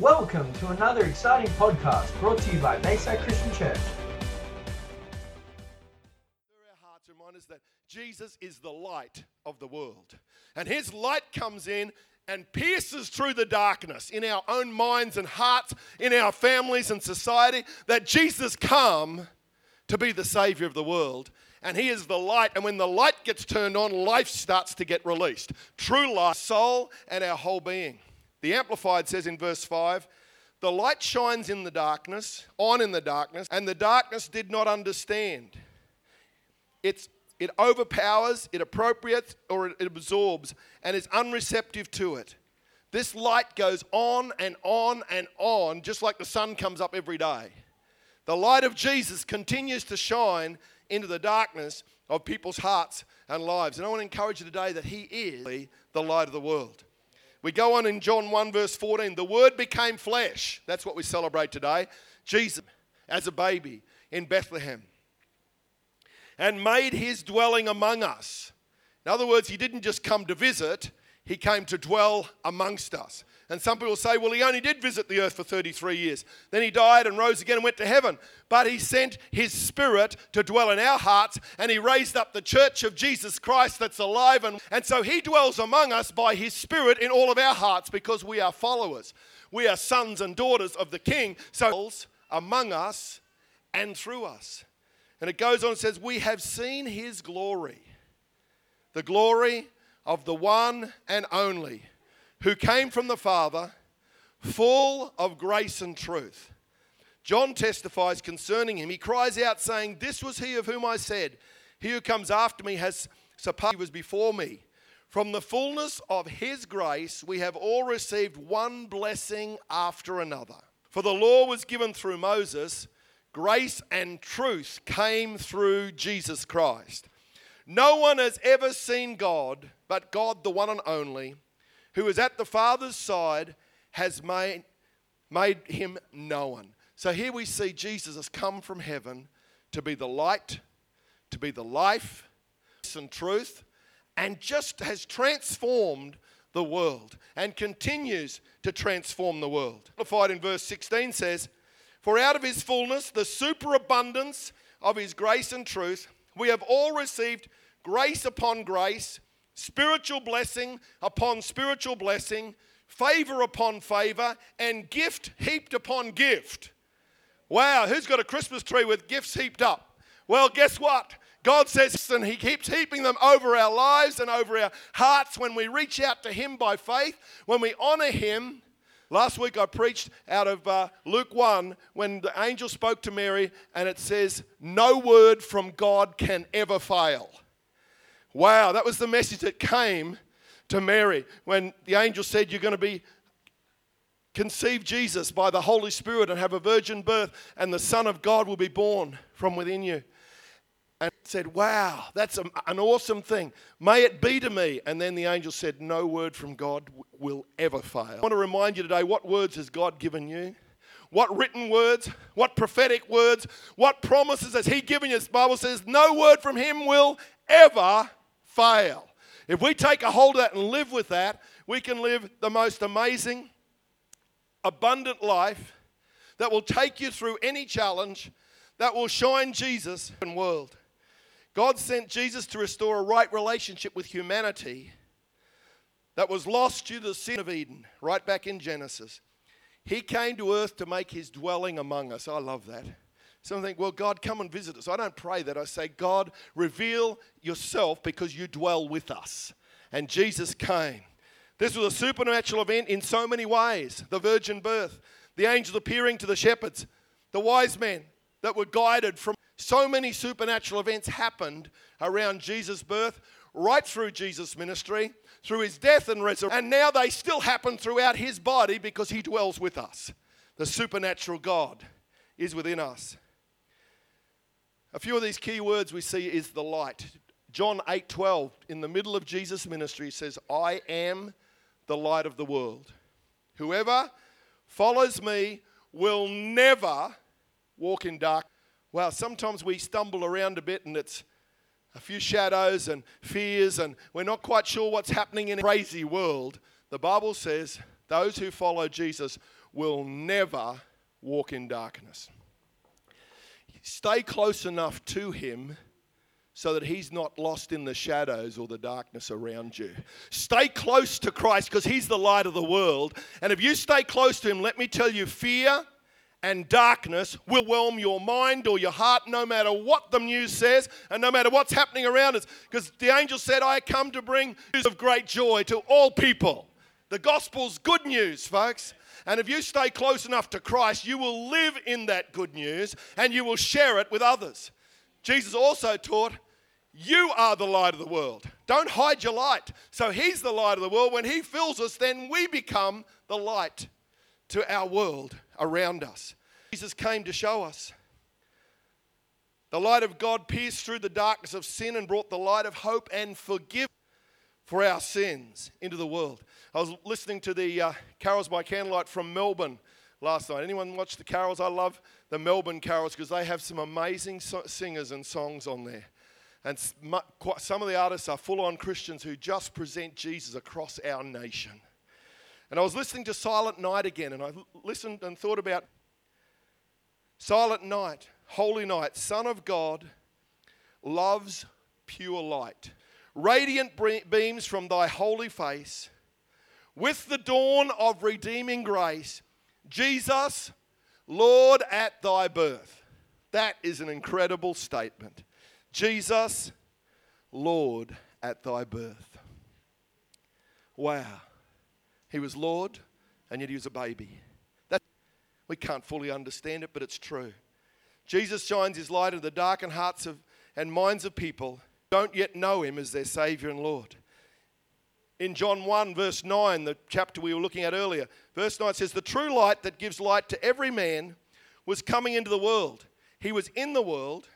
Welcome to another exciting podcast brought to you by Bayside Christian Church. Our hearts, remind us that Jesus is the light of the world. And his light comes in and pierces through the darkness in our own minds and hearts, in our families and society, that Jesus come to be the savior of the world. And he is the light. And when the light gets turned on, life starts to get released. True life, soul, and our whole being. The Amplified says in verse 5 The light shines in the darkness, on in the darkness, and the darkness did not understand. It's, it overpowers, it appropriates, or it absorbs, and is unreceptive to it. This light goes on and on and on, just like the sun comes up every day. The light of Jesus continues to shine into the darkness of people's hearts and lives. And I want to encourage you today that He is the light of the world. We go on in John 1, verse 14. The Word became flesh. That's what we celebrate today. Jesus as a baby in Bethlehem and made his dwelling among us. In other words, he didn't just come to visit, he came to dwell amongst us. And some people say, well, he only did visit the earth for 33 years. Then he died and rose again and went to heaven. But he sent his spirit to dwell in our hearts, and he raised up the church of Jesus Christ that's alive. And, and so he dwells among us by his spirit in all of our hearts because we are followers. We are sons and daughters of the king. So among us and through us. And it goes on and says, We have seen his glory, the glory of the one and only who came from the Father, full of grace and truth. John testifies concerning him. He cries out, saying, This was he of whom I said, He who comes after me has surpassed, he was before me. From the fullness of his grace, we have all received one blessing after another. For the law was given through Moses, grace and truth came through Jesus Christ. No one has ever seen God, but God, the one and only who is at the Father's side, has made, made him known. So here we see Jesus has come from heaven to be the light, to be the life and truth, and just has transformed the world and continues to transform the world. Amplified in verse 16 says, For out of his fullness, the superabundance of his grace and truth, we have all received grace upon grace spiritual blessing upon spiritual blessing, favor upon favor, and gift heaped upon gift. Wow, who's got a Christmas tree with gifts heaped up? Well, guess what? God says, and He keeps heaping them over our lives and over our hearts when we reach out to Him by faith, when we honor Him. Last week I preached out of uh, Luke 1 when the angel spoke to Mary, and it says, No word from God can ever fail. Wow, that was the message that came to Mary when the angel said, You're going to be conceive Jesus by the Holy Spirit and have a virgin birth, and the Son of God will be born from within you. And said, Wow, that's an awesome thing. May it be to me. And then the angel said, No word from God will ever fail. I want to remind you today what words has God given you? What written words? What prophetic words? What promises has He given you? The Bible says, No word from Him will ever fail. If we take a hold of that and live with that, we can live the most amazing, abundant life that will take you through any challenge, that will shine Jesus in the world. God sent Jesus to restore a right relationship with humanity that was lost due to the sin of Eden, right back in Genesis. He came to earth to make his dwelling among us. I love that. Some think, well, God, come and visit us. I don't pray that. I say, God, reveal yourself because you dwell with us. And Jesus came. This was a supernatural event in so many ways the virgin birth, the angels appearing to the shepherds, the wise men that were guided from so many supernatural events happened around Jesus' birth, right through Jesus' ministry, through his death and resurrection. And now they still happen throughout his body because he dwells with us. The supernatural God is within us. A few of these key words we see is the light. John 8:12 in the middle of Jesus' ministry says, "I am the light of the world. Whoever follows me will never walk in dark." Well, sometimes we stumble around a bit and it's a few shadows and fears and we're not quite sure what's happening in a crazy world. The Bible says those who follow Jesus will never walk in darkness. Stay close enough to him so that he's not lost in the shadows or the darkness around you. Stay close to Christ because he's the light of the world. And if you stay close to him, let me tell you, fear and darkness will whelm your mind or your heart no matter what the news says and no matter what's happening around us. Because the angel said, I come to bring news of great joy to all people. The gospel's good news, folks. And if you stay close enough to Christ, you will live in that good news and you will share it with others. Jesus also taught, You are the light of the world. Don't hide your light. So He's the light of the world. When He fills us, then we become the light to our world around us. Jesus came to show us. The light of God pierced through the darkness of sin and brought the light of hope and forgiveness for our sins into the world. I was listening to the uh, carols by candlelight from Melbourne last night. Anyone watch the carols? I love the Melbourne carols because they have some amazing so- singers and songs on there. And some of the artists are full on Christians who just present Jesus across our nation. And I was listening to Silent Night again, and I listened and thought about Silent Night, Holy Night, Son of God, loves pure light. Radiant beams from thy holy face with the dawn of redeeming grace, Jesus, Lord at thy birth. That is an incredible statement. Jesus, Lord at thy birth. Wow. He was Lord, and yet he was a baby. That, we can't fully understand it, but it's true. Jesus shines his light in the darkened hearts of, and minds of people who don't yet know him as their Savior and Lord in John 1, verse 9, the chapter we were looking at earlier. Verse 9 says, The true light that gives light to every man was coming into the world. He was in the world,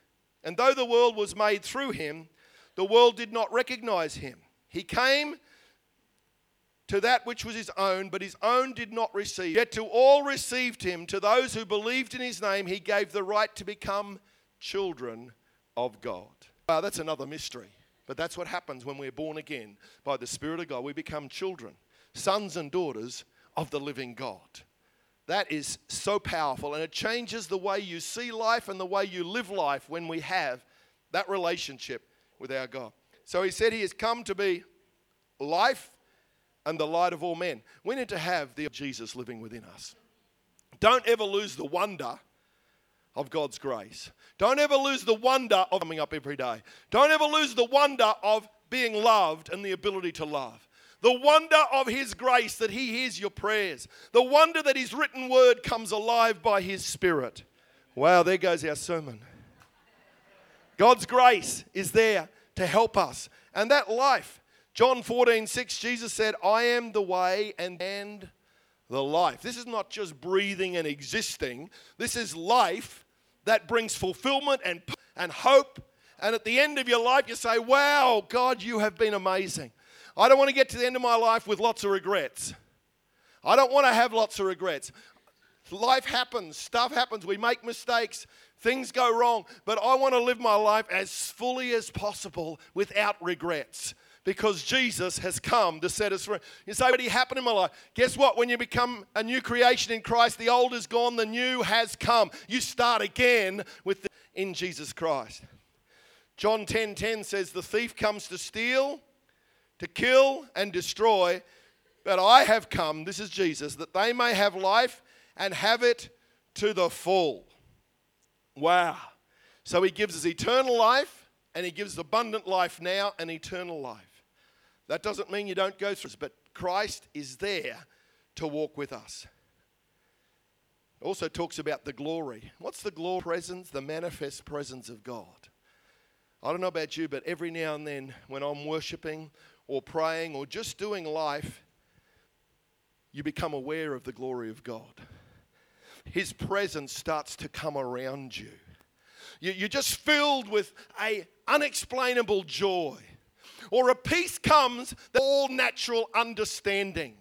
and though the world was made through him, the world did not recognize him. He came to that which was his own, but his own did not receive. Yet to all received him, to those who believed in his name, he gave the right to become children of God. Wow, that's another mystery. But that's what happens when we're born again by the Spirit of God. We become children, sons and daughters of the living God. That is so powerful, and it changes the way you see life and the way you live life when we have that relationship with our God. So he said he has come to be life and the light of all men. We need to have the Jesus living within us. Don't ever lose the wonder of God's grace. Don't ever lose the wonder of coming up every day. Don't ever lose the wonder of being loved and the ability to love. The wonder of His grace that He hears your prayers. The wonder that His written word comes alive by His Spirit. Wow, there goes our sermon. God's grace is there to help us. And that life, John 14, 6, Jesus said, I am the way and, and the life. This is not just breathing and existing, this is life that brings fulfillment and, and hope. And at the end of your life, you say, Wow, God, you have been amazing. I don't want to get to the end of my life with lots of regrets. I don't want to have lots of regrets. Life happens, stuff happens, we make mistakes, things go wrong, but I want to live my life as fully as possible without regrets because Jesus has come to set us free. You say, what happened in my life? Guess what? When you become a new creation in Christ, the old is gone, the new has come. You start again with the, in Jesus Christ. John 10:10 10, 10 says, The thief comes to steal, to kill, and destroy. But I have come, this is Jesus, that they may have life and have it to the full. Wow. So he gives us eternal life and he gives abundant life now and eternal life. That doesn't mean you don't go through but Christ is there to walk with us. It also talks about the glory. What's the glory presence? The manifest presence of God. I don't know about you, but every now and then when I'm worshiping or praying or just doing life, you become aware of the glory of God. His presence starts to come around you. You're just filled with a unexplainable joy or a peace comes that all natural understanding.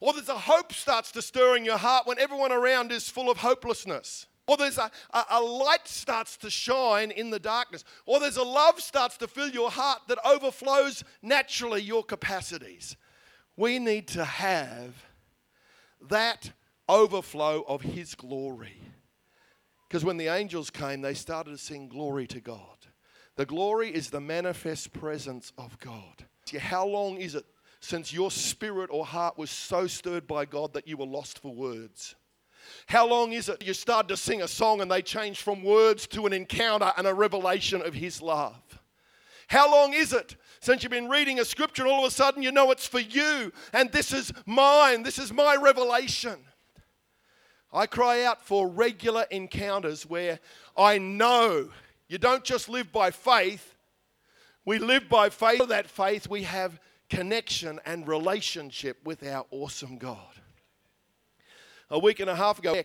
Or there's a hope starts to stir in your heart when everyone around is full of hopelessness. Or there's a, a, a, light starts to shine in the darkness. Or there's a love starts to fill your heart that overflows naturally your capacities. We need to have that overflow of His glory. Because when the angels came, they started to sing glory to God. The glory is the manifest presence of God. How long is it since your spirit or heart was so stirred by God that you were lost for words? How long is it you started to sing a song and they changed from words to an encounter and a revelation of His love? How long is it since you've been reading a scripture and all of a sudden you know it's for you and this is mine, this is my revelation? I cry out for regular encounters where I know you don't just live by faith, we live by faith. That faith, we have connection and relationship with our awesome God. A week and a half ago,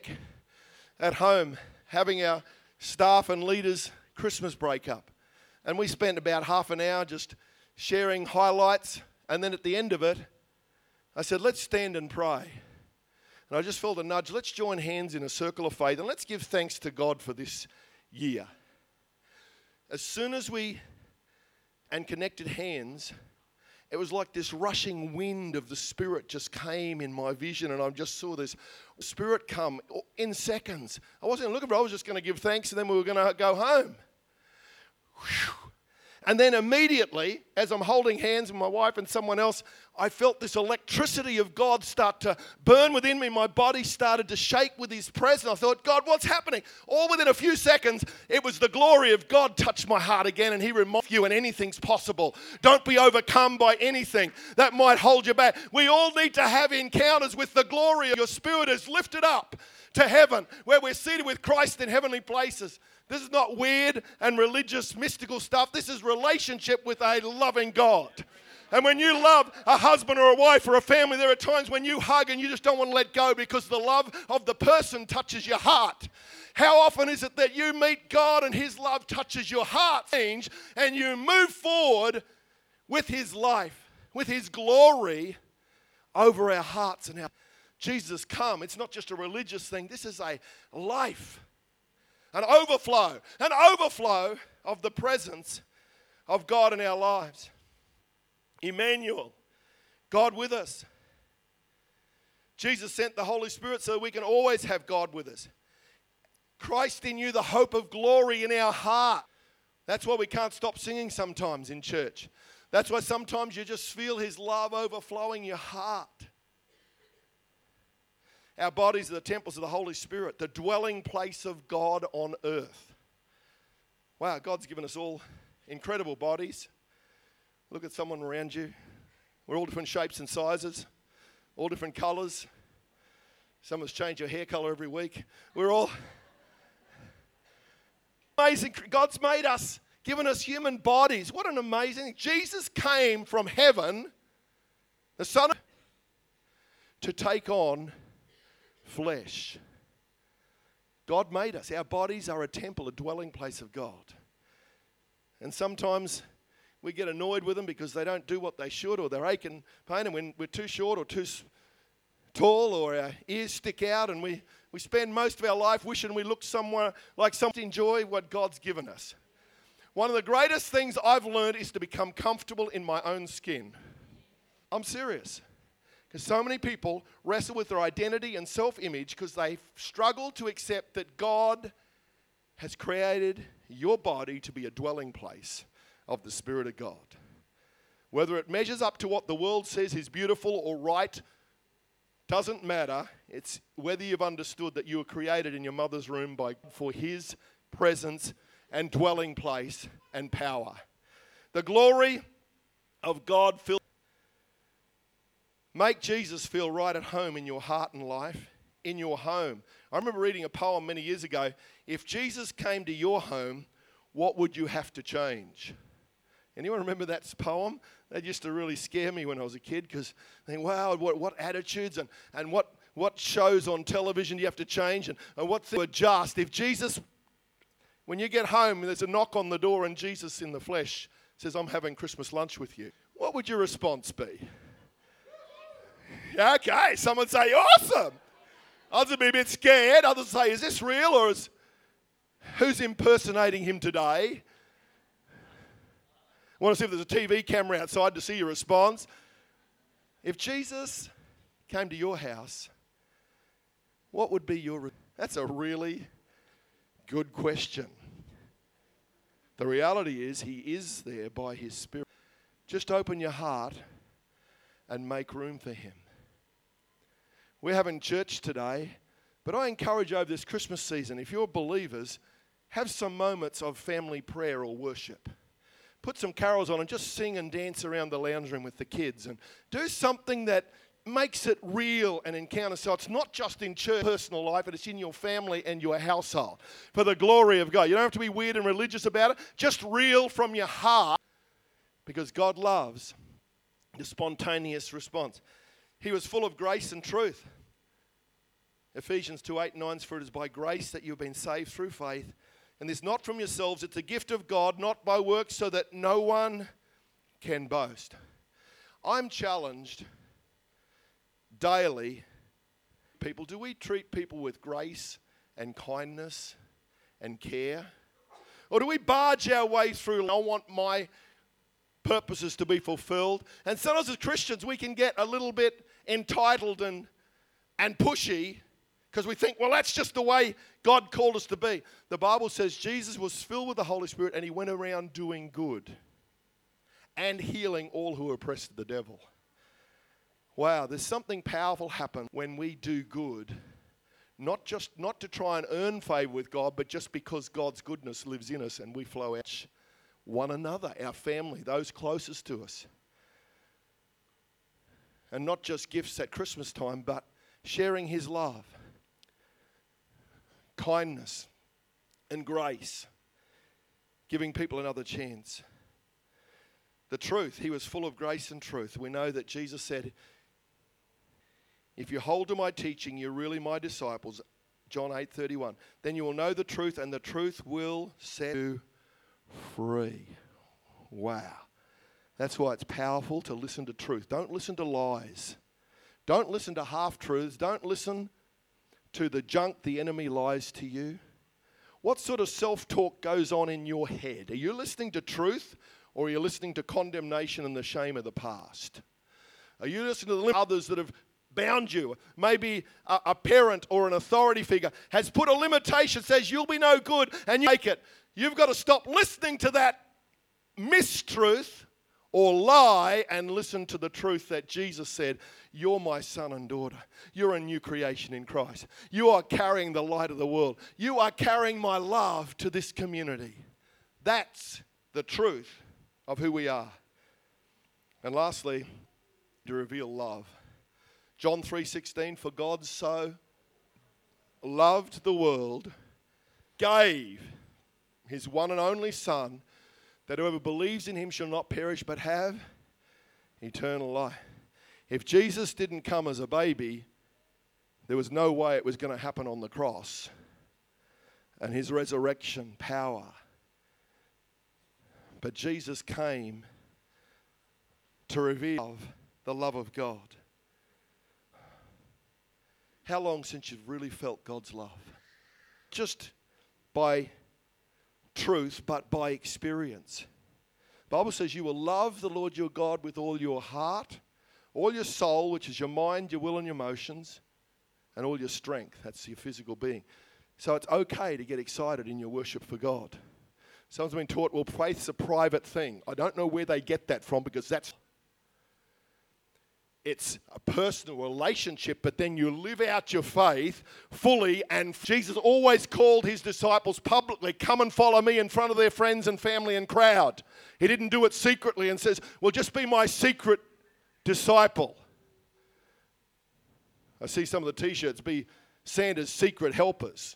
at home, having our staff and leaders Christmas break up. And we spent about half an hour just sharing highlights. And then at the end of it, I said, let's stand and pray. And I just felt a nudge. Let's join hands in a circle of faith and let's give thanks to God for this year. As soon as we and connected hands, it was like this rushing wind of the Spirit just came in my vision, and I just saw this Spirit come in seconds. I wasn't looking for it, I was just going to give thanks, and then we were going to go home. Whew. And then immediately, as I'm holding hands with my wife and someone else, I felt this electricity of God start to burn within me. My body started to shake with His presence. I thought, God, what's happening? All within a few seconds, it was the glory of God touched my heart again, and He reminded you, and anything's possible. Don't be overcome by anything that might hold you back. We all need to have encounters with the glory of your spirit is lifted up to heaven, where we're seated with Christ in heavenly places. This is not weird and religious, mystical stuff. This is relationship with a loving God. And when you love a husband or a wife or a family, there are times when you hug and you just don't want to let go because the love of the person touches your heart. How often is it that you meet God and His love touches your heart, and you move forward with His life, with His glory over our hearts and our Jesus come. It's not just a religious thing, this is a life an overflow, an overflow of the presence of God in our lives. Emmanuel, God with us. Jesus sent the Holy Spirit so we can always have God with us. Christ in you, the hope of glory in our heart. That's why we can't stop singing sometimes in church. That's why sometimes you just feel His love overflowing your heart. Our bodies are the temples of the Holy Spirit, the dwelling place of God on earth. Wow, God's given us all incredible bodies. Look at someone around you. We're all different shapes and sizes, all different colors. Some of us change your hair color every week. We're all amazing. God's made us, given us human bodies. What an amazing Jesus came from heaven, the Son, to take on flesh. God made us. Our bodies are a temple, a dwelling place of God. And sometimes we get annoyed with them because they don't do what they should or they're aching pain and when we're too short or too tall or our ears stick out and we, we spend most of our life wishing we looked somewhere like something enjoy what God's given us. One of the greatest things I've learned is to become comfortable in my own skin. I'm serious. Because so many people wrestle with their identity and self image because they struggle to accept that God has created your body to be a dwelling place of the Spirit of God. Whether it measures up to what the world says is beautiful or right doesn't matter. It's whether you've understood that you were created in your mother's room by for his presence and dwelling place and power. The glory of God fills Make Jesus feel right at home in your heart and life, in your home. I remember reading a poem many years ago. If Jesus came to your home, what would you have to change? Anyone remember that poem? That used to really scare me when I was a kid because I think, wow, what, what attitudes and, and what, what shows on television do you have to change and, and what things adjust. If Jesus, when you get home, there's a knock on the door and Jesus in the flesh says, I'm having Christmas lunch with you, what would your response be? Okay, someone say, awesome. Others would be a bit scared. Others say, is this real or is who's impersonating him today? I want to see if there's a TV camera outside to see your response. If Jesus came to your house, What would be your. Re- That's a really good question. The reality is, He is there by His Spirit. Just open your heart and make room for Him. We're having church today, but I encourage over this Christmas season, if you're believers, have some moments of family prayer or worship. Put some carols on and just sing and dance around the lounge room with the kids and do something that makes it real and encounter. So it's not just in church, personal life, but it's in your family and your household for the glory of God. You don't have to be weird and religious about it, just real from your heart because God loves the spontaneous response. He was full of grace and truth. Ephesians 2 8 and 9 For it is by grace that you've been saved through faith. And this not from yourselves, it's a gift of God, not by works, so that no one can boast. I'm challenged daily. People, do we treat people with grace and kindness and care? Or do we barge our way through? I want my purposes to be fulfilled. And sometimes as Christians, we can get a little bit entitled and, and pushy because we think, well, that's just the way God called us to be. The Bible says Jesus was filled with the Holy Spirit and he went around doing good and healing all who oppressed the devil. Wow, there's something powerful happen when we do good, not just not to try and earn favor with God, but just because God's goodness lives in us and we flow out one another, our family, those closest to us. And not just gifts at Christmas time, but sharing his love, kindness, and grace, giving people another chance. The truth, he was full of grace and truth. We know that Jesus said, if you hold to my teaching, you're really my disciples. John 8 31. Then you will know the truth, and the truth will set you free. Wow. That's why it's powerful to listen to truth. Don't listen to lies. Don't listen to half truths. Don't listen to the junk the enemy lies to you. What sort of self talk goes on in your head? Are you listening to truth or are you listening to condemnation and the shame of the past? Are you listening to the others that have bound you. Maybe a, a, parent or an authority figure has put a limitation, says you'll be no good, and you make it. You've got to stop listening to that mistruth or lie and listen to the truth that Jesus said, You're my son and daughter. You're a new creation in Christ. You are carrying the light of the world. You are carrying my love to this community. That's the truth of who we are. And lastly, to reveal love. John 3:16 for God so loved the world gave his one and only son that whoever believes in him shall not perish but have eternal life. If Jesus didn't come as a baby, there was no way it was going to happen on the cross. And his resurrection power. But Jesus came to reveal the love of God. How long since you've really felt God's love? Just by truth, but by experience. Bible says you will love the Lord your God with all your heart, all your soul, which is your mind, your will, and your emotions, and all your strength. That's your physical being. So it's okay to get excited in your worship for God. Someone's been taught, well, faith's a private thing. I don't know where they get that from because that's it's a personal relationship, but then you live out your faith fully. And Jesus always called his disciples publicly, Come and follow me in front of their friends and family and crowd. He didn't do it secretly and says, Well, just be my secret disciple. I see some of the t shirts be Santa's secret helpers.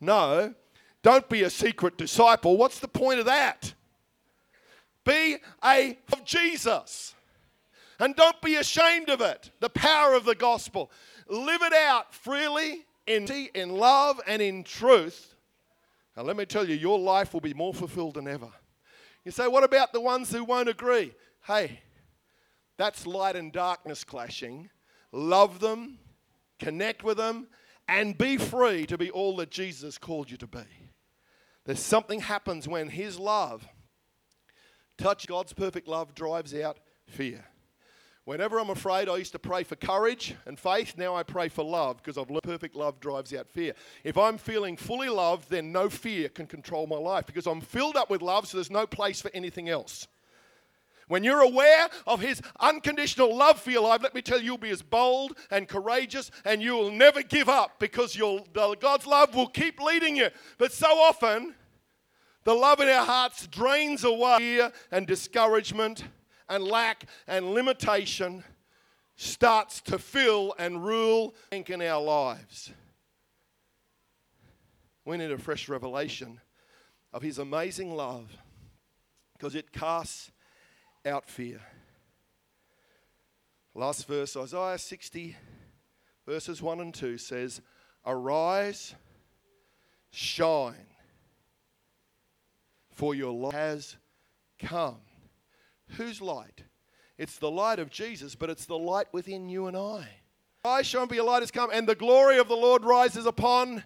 No, don't be a secret disciple. What's the point of that? Be a of Jesus. And don't be ashamed of it. The power of the gospel. Live it out freely in, in love and in truth. Now, let me tell you, your life will be more fulfilled than ever. You say, what about the ones who won't agree? Hey, that's light and darkness clashing. Love them, connect with them, and be free to be all that Jesus called you to be. There's something happens when His love, touch God's perfect love, drives out fear. Whenever I'm afraid, I used to pray for courage and faith. Now I pray for love because I've learned perfect love drives out fear. If I'm feeling fully loved, then no fear can control my life because I'm filled up with love, so there's no place for anything else. When you're aware of His unconditional love for your life, let me tell you, you'll be as bold and courageous and you will never give up because God's love will keep leading you. But so often, the love in our hearts drains away fear and discouragement and lack and limitation starts to fill and rule in our lives. We need a fresh revelation of His amazing love because it casts out fear. Last verse, Isaiah 60, verses 1 and 2 says, Arise, shine, for your light has come. Whose light? It's the light of Jesus, but it's the light within you and I. I shine, for your light has come, and the glory of the Lord rises upon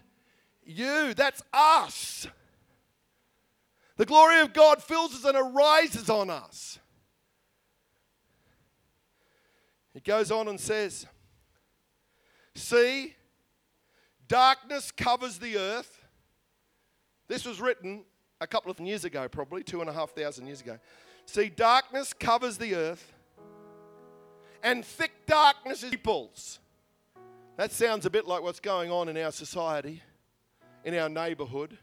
you. That's us. The glory of God fills us and arises on us. It goes on and says, See, darkness covers the earth. This was written a couple of years ago, probably two and a half thousand years ago. See, darkness covers the earth, and thick darkness is peoples. That sounds a bit like what's going on in our society, in our neighborhood,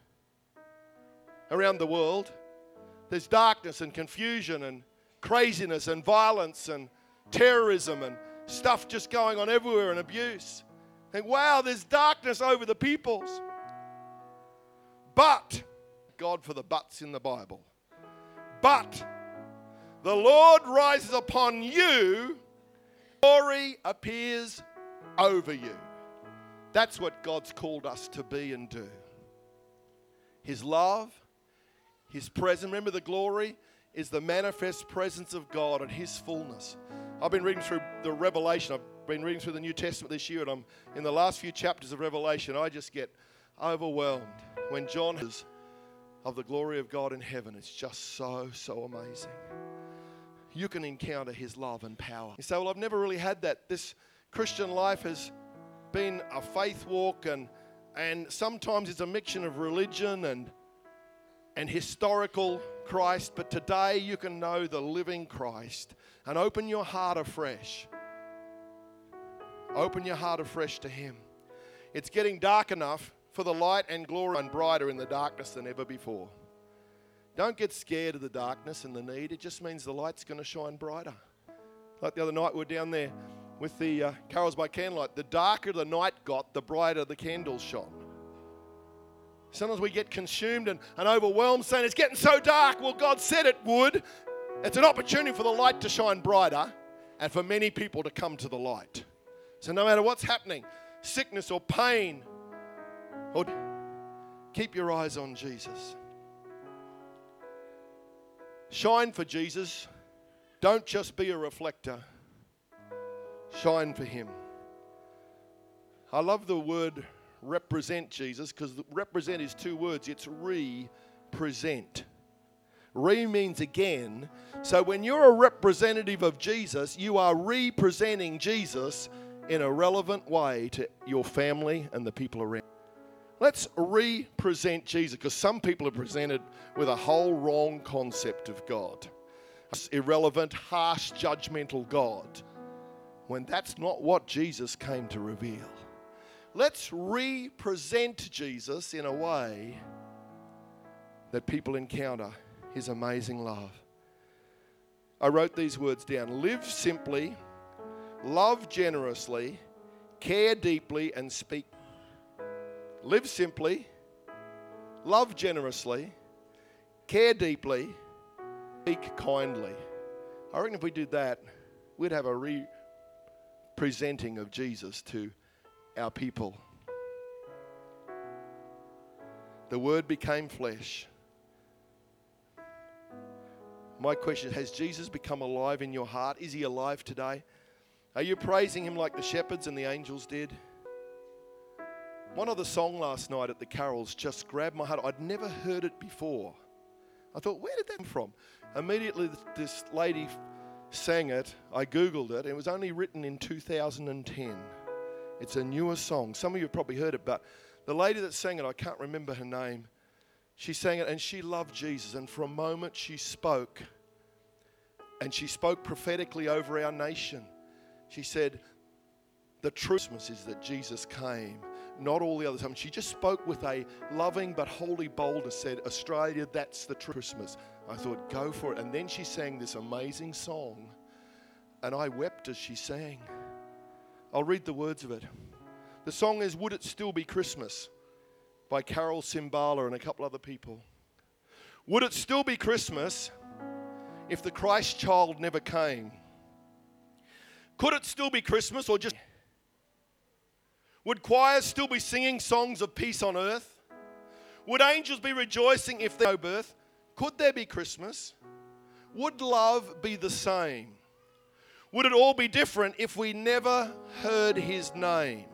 around the world. There's darkness and confusion and craziness and violence and terrorism and stuff just going on everywhere and abuse. Think, wow, there's darkness over the peoples. But, God for the buts in the Bible. But the Lord rises upon you, glory appears over you. That's what God's called us to be and do. His love, His presence. Remember, the glory is the manifest presence of God and His fullness. I've been reading through the Revelation. I've been reading through the New Testament this year, and I'm in the last few chapters of Revelation. I just get overwhelmed when John is of the glory of God in heaven. It's just so, so amazing. You can encounter His love and power. You say, Well, I've never really had that. This Christian life has been a faith walk, and, and sometimes it's a mixture of religion and, and historical Christ, but today you can know the living Christ and open your heart afresh. Open your heart afresh to Him. It's getting dark enough for the light and glory and brighter in the darkness than ever before. Don't get scared of the darkness and the need. It just means the light's going to shine brighter. Like the other night, we were down there with the uh, carols by candlelight. The darker the night got, the brighter the candles shone. Sometimes we get consumed and, and overwhelmed saying it's getting so dark. Well, God said it would. It's an opportunity for the light to shine brighter and for many people to come to the light. So, no matter what's happening, sickness or pain, or keep your eyes on Jesus. Shine for Jesus. Don't just be a reflector, shine for Him. I love the word represent Jesus because represent is two words it's re-present. Re means again. So when you're a representative of Jesus, you are representing Jesus in a relevant way to your family and the people around. Let's re-present Jesus because some people are presented with a whole wrong concept of God. Irrelevant, harsh, judgmental God. When that's not what Jesus came to reveal. Let's re-present Jesus in a way that people encounter his amazing love. I wrote these words down live simply, love generously, care deeply, and speak. Live simply, love generously, care deeply, speak kindly. I reckon if we did that, we'd have a re presenting of Jesus to our people. The Word became flesh. My question is, has Jesus become alive in your heart? Is he alive today? Are you praising him like the shepherds and the angels did? One other song last night at the carols just grabbed my heart. I'd never heard it before. I thought, where did that come from? Immediately, this lady sang it. I Googled it. It was only written in 2010. It's a newer song. Some of you have probably heard it, but the lady that sang it, I can't remember her name. She sang it and she loved Jesus. And for a moment, she spoke. And she spoke prophetically over our nation. She said, The truth is that Jesus came, not all the other time. She just spoke with a loving but holy boldness, said, Australia, that's the true Christmas. I thought, go for it. And then she sang this amazing song, and I wept as she sang. I'll read the words of it. The song is Would It Still Be Christmas by Carol Cymbala and a couple other people. Would it still be Christmas if the Christ child never came? Could it still be Christmas or just. Would choirs still be singing songs of peace on earth? Would angels be rejoicing if there no birth? Could there be Christmas? Would love be the same? Would it all be different if we never heard his name?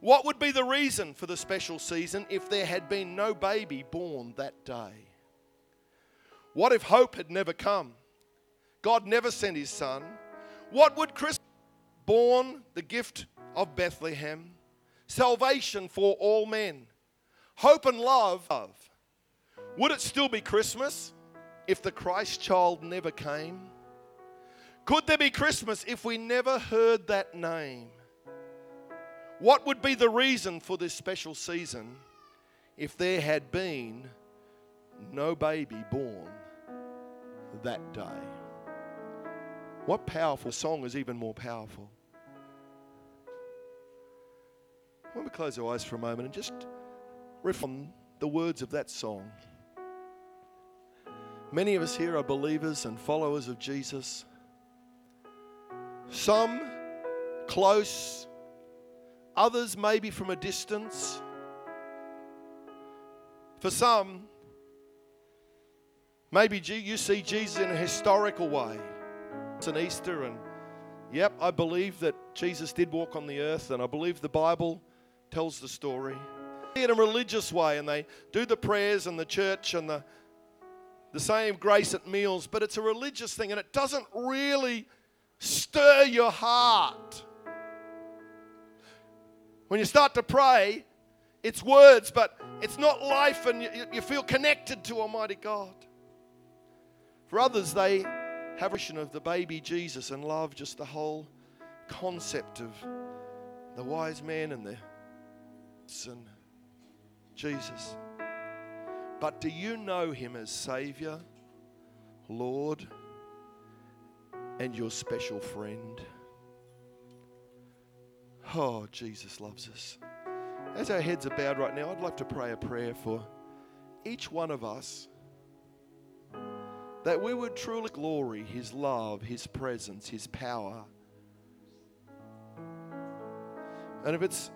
What would be the reason for the special season if there had been no baby born that day? What if hope had never come? God never sent his son. What would Christmas born the gift of Bethlehem, salvation for all men, hope and love? Would it still be Christmas if the Christ child never came? Could there be Christmas if we never heard that name? What would be the reason for this special season if there had been no baby born that day? What powerful song is even more powerful? When we close our eyes for a moment and just riff on the words of that song. Many of us here are believers and followers of Jesus. Some close, others maybe from a distance. For some, maybe you see Jesus in a historical way. It's an Easter, and yep, I believe that Jesus did walk on the earth, and I believe the Bible tells the story. In a religious way, and they do the prayers and the church and the the same grace at meals, but it's a religious thing and it doesn't really stir your heart. When you start to pray, it's words, but it's not life, and you, you feel connected to Almighty God. For others, they have a vision of the baby Jesus and love just the whole concept of the wise man and the and Jesus. But do you know him as Savior, Lord, and your special friend? Oh, Jesus loves us. As our heads are bowed right now, I'd like to pray a prayer for each one of us that we would truly glory His love, His presence, His power. And if it's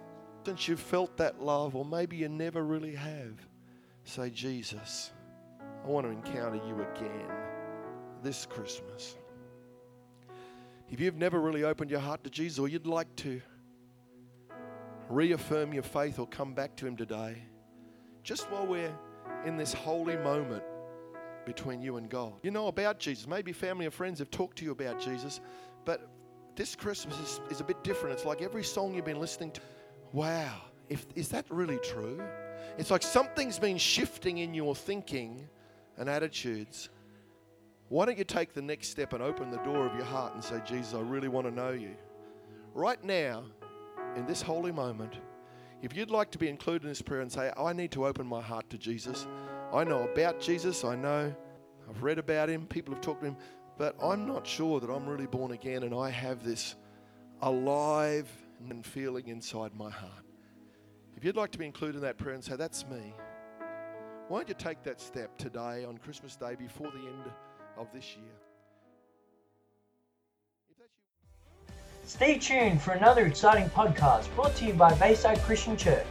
since you've felt that love, or maybe you never really have, Say, Jesus, I want to encounter you again this Christmas. If you've never really opened your heart to Jesus or you'd like to reaffirm your faith or come back to Him today, just while we're in this holy moment between you and God, you know about Jesus. Maybe family or friends have talked to you about Jesus, but this Christmas is, is a bit different. It's like every song you've been listening to. Wow, if, is that really true? It's like something's been shifting in your thinking and attitudes. Why don't you take the next step and open the door of your heart and say, Jesus, I really want to know you? Right now, in this holy moment, if you'd like to be included in this prayer and say, I need to open my heart to Jesus, I know about Jesus, I know, I've read about him, people have talked to him, but I'm not sure that I'm really born again and I have this alive and feeling inside my heart. If you'd like to be included in that prayer and say, That's me, why don't you take that step today on Christmas Day before the end of this year? Stay tuned for another exciting podcast brought to you by Bayside Christian Church.